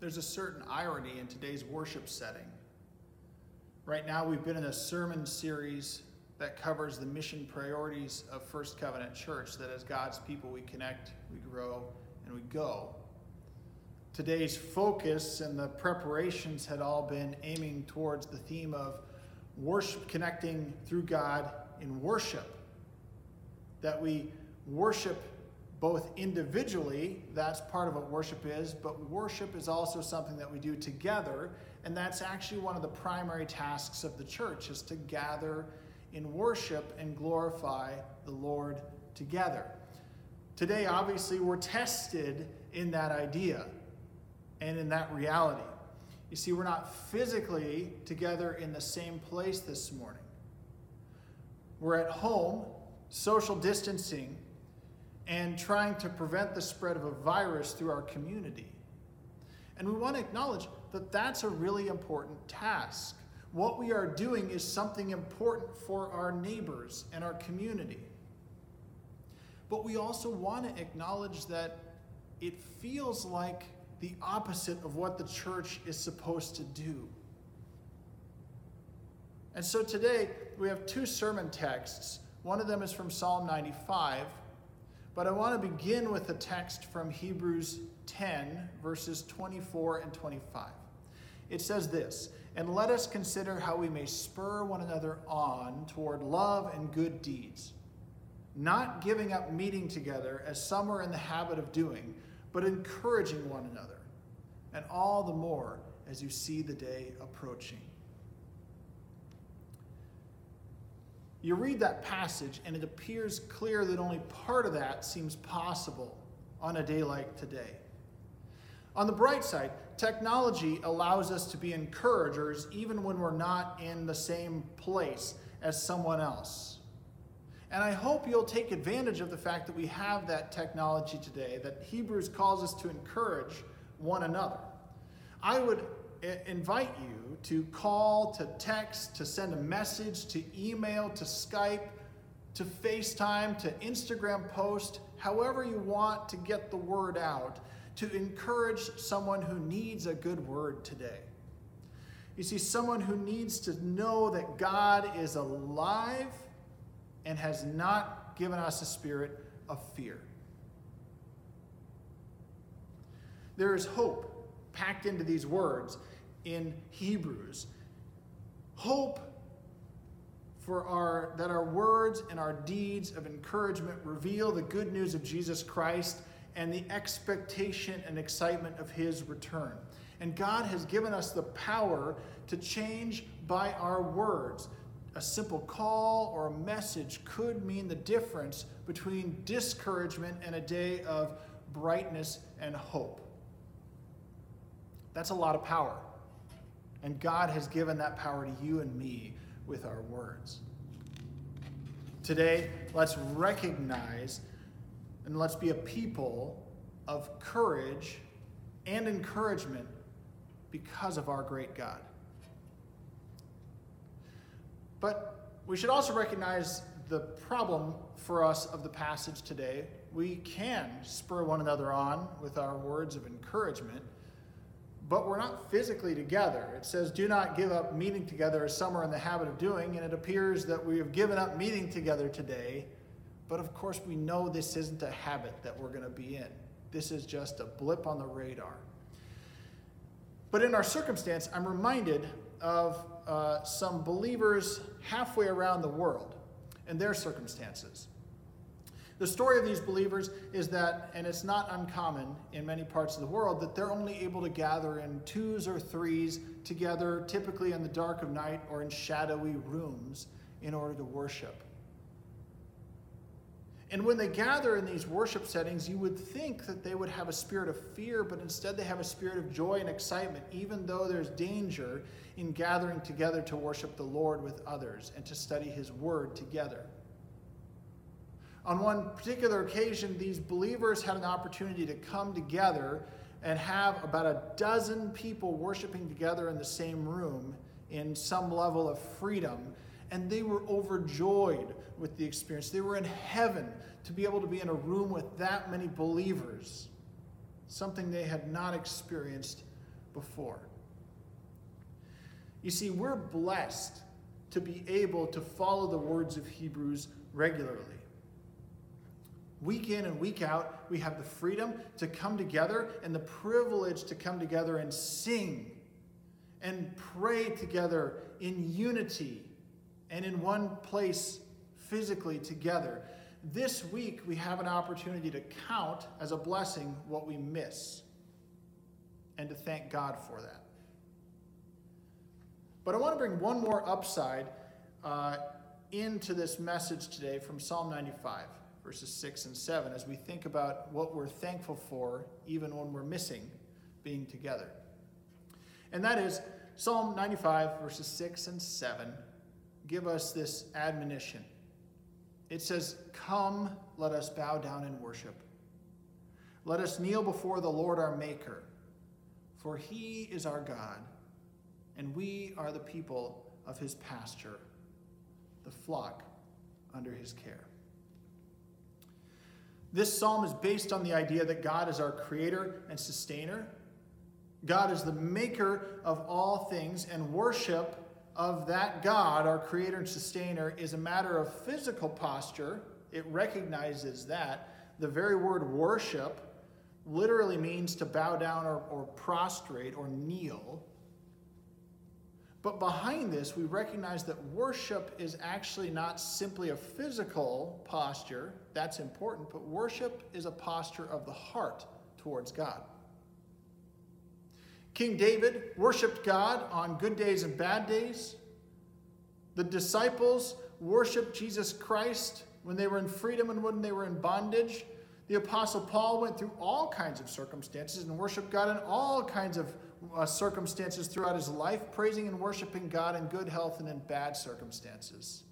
there's a certain irony in today's worship setting. Right now, we've been in a sermon series that covers the mission priorities of First Covenant Church that as God's people we connect, we grow, and we go. Today's focus and the preparations had all been aiming towards the theme of worship, connecting through God in worship. That we worship both individually, that's part of what worship is, but worship is also something that we do together, and that's actually one of the primary tasks of the church is to gather in worship and glorify the Lord together. Today, obviously, we're tested in that idea and in that reality. You see, we're not physically together in the same place this morning. We're at home, social distancing, and trying to prevent the spread of a virus through our community. And we want to acknowledge that that's a really important task. What we are doing is something important for our neighbors and our community. But we also want to acknowledge that it feels like the opposite of what the church is supposed to do. And so today we have two sermon texts. One of them is from Psalm 95, but I want to begin with a text from Hebrews 10, verses 24 and 25. It says this And let us consider how we may spur one another on toward love and good deeds, not giving up meeting together as some are in the habit of doing but encouraging one another, and all the more as you see the day approaching. You read that passage, and it appears clear that only part of that seems possible on a day like today. On the bright side, technology allows us to be encouragers even when we're not in the same place as someone else. And I hope you'll take advantage of the fact that we have that technology today, that Hebrews calls us to encourage one another. I would invite you to call, to text, to send a message, to email, to Skype, to FaceTime, to Instagram post, however you want to get the word out, to encourage someone who needs a good word today. You see, someone who needs to know that God is alive and has not given us a spirit of fear. There is hope packed into these words in Hebrews. Hope for our that our words and our deeds of encouragement reveal the good news of Jesus Christ and the expectation and excitement of his return. And God has given us the power to change by our words a simple call or a message could mean the difference between discouragement and a day of brightness and hope. That's a lot of power. And God has given that power to you and me with our words. Today, let's recognize and let's be a people of courage and encouragement because of our great God. But we should also recognize the problem for us of the passage today. We can spur one another on with our words of encouragement, but we're not physically together. It says, Do not give up meeting together as some are in the habit of doing, and it appears that we have given up meeting together today. But of course, we know this isn't a habit that we're going to be in. This is just a blip on the radar. But in our circumstance, I'm reminded of uh, some believers halfway around the world and their circumstances. The story of these believers is that, and it's not uncommon in many parts of the world, that they're only able to gather in twos or threes together, typically in the dark of night or in shadowy rooms, in order to worship. And when they gather in these worship settings, you would think that they would have a spirit of fear, but instead they have a spirit of joy and excitement, even though there's danger in gathering together to worship the Lord with others and to study His Word together. On one particular occasion, these believers had an opportunity to come together and have about a dozen people worshiping together in the same room in some level of freedom and they were overjoyed with the experience. They were in heaven to be able to be in a room with that many believers, something they had not experienced before. You see, we're blessed to be able to follow the words of Hebrews regularly. Week in and week out, we have the freedom to come together and the privilege to come together and sing and pray together in unity and in one place physically together. This week, we have an opportunity to count as a blessing what we miss and to thank God for that. But I want to bring one more upside uh, into this message today from Psalm 95 verses 6 and 7, as we think about what we're thankful for, even when we're missing being together. And that is Psalm 95, verses 6 and 7, give us this admonition. It says, Come, let us bow down and worship. Let us kneel before the Lord our Maker, for he is our God, and we are the people of his pasture, the flock under his care. This psalm is based on the idea that God is our creator and sustainer. God is the maker of all things, and worship of that God, our creator and sustainer, is a matter of physical posture. It recognizes that. The very word worship literally means to bow down or, or prostrate or kneel. But behind this, we recognize that worship is actually not simply a physical posture, that's important, but worship is a posture of the heart towards God. King David worshiped God on good days and bad days. The disciples worshiped Jesus Christ when they were in freedom and when they were in bondage. The Apostle Paul went through all kinds of circumstances and worshiped God in all kinds of uh, circumstances throughout his life, praising and worshiping God in good health and in bad circumstances.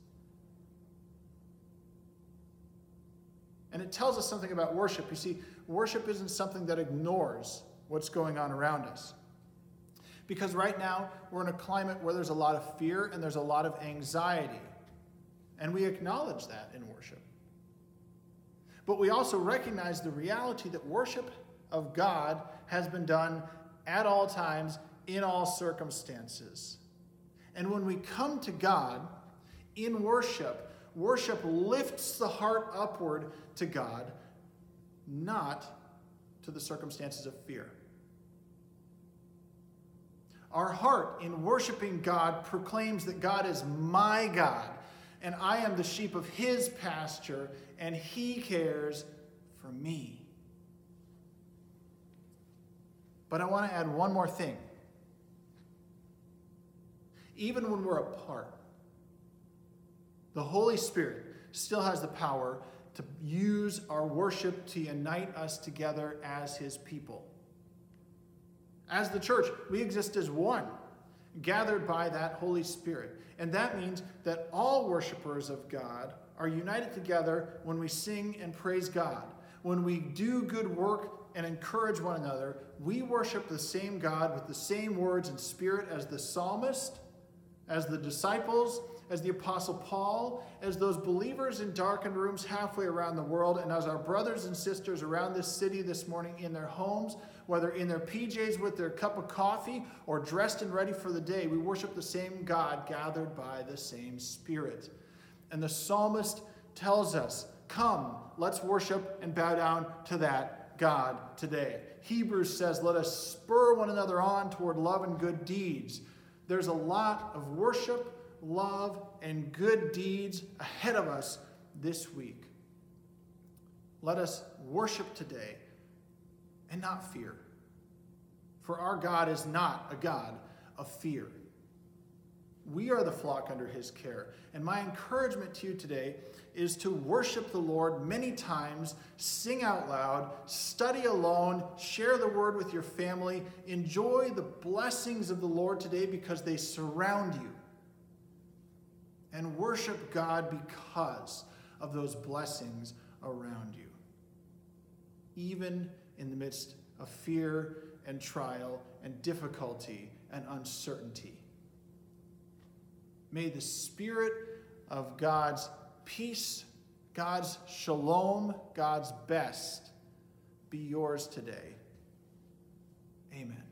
And it tells us something about worship. You see, worship isn't something that ignores what's going on around us. Because right now, we're in a climate where there's a lot of fear and there's a lot of anxiety. And we acknowledge that in worship. But we also recognize the reality that worship of God has been done at all times, in all circumstances. And when we come to God in worship, worship lifts the heart upward to God, not to the circumstances of fear. Our heart in worshiping God proclaims that God is my God, and I am the sheep of his pasture, and he cares for me. But I want to add one more thing. Even when we're apart, the Holy Spirit still has the power to use our worship to unite us together as His people. As the church, we exist as one, gathered by that Holy Spirit. And that means that all worshipers of God are united together when we sing and praise God, when we do good work and encourage one another, we worship the same God with the same words and spirit as the psalmist, as the disciples, as the apostle Paul, as those believers in darkened rooms halfway around the world, and as our brothers and sisters around this city this morning in their homes, whether in their PJs with their cup of coffee or dressed and ready for the day, we worship the same God gathered by the same Spirit. And the psalmist tells us, Come, let's worship and bow down to that God today. Hebrews says, Let us spur one another on toward love and good deeds. There's a lot of worship, love, and good deeds ahead of us this week. Let us worship today and not fear. For our God is not a God of fear. We are the flock under his care. And my encouragement to you today is to worship the Lord many times, sing out loud, study alone, share the word with your family, enjoy the blessings of the Lord today because they surround you. And worship God because of those blessings around you. Even in the midst of fear and trial and difficulty and uncertainty. May the Spirit of God's peace, God's shalom, God's best be yours today. Amen.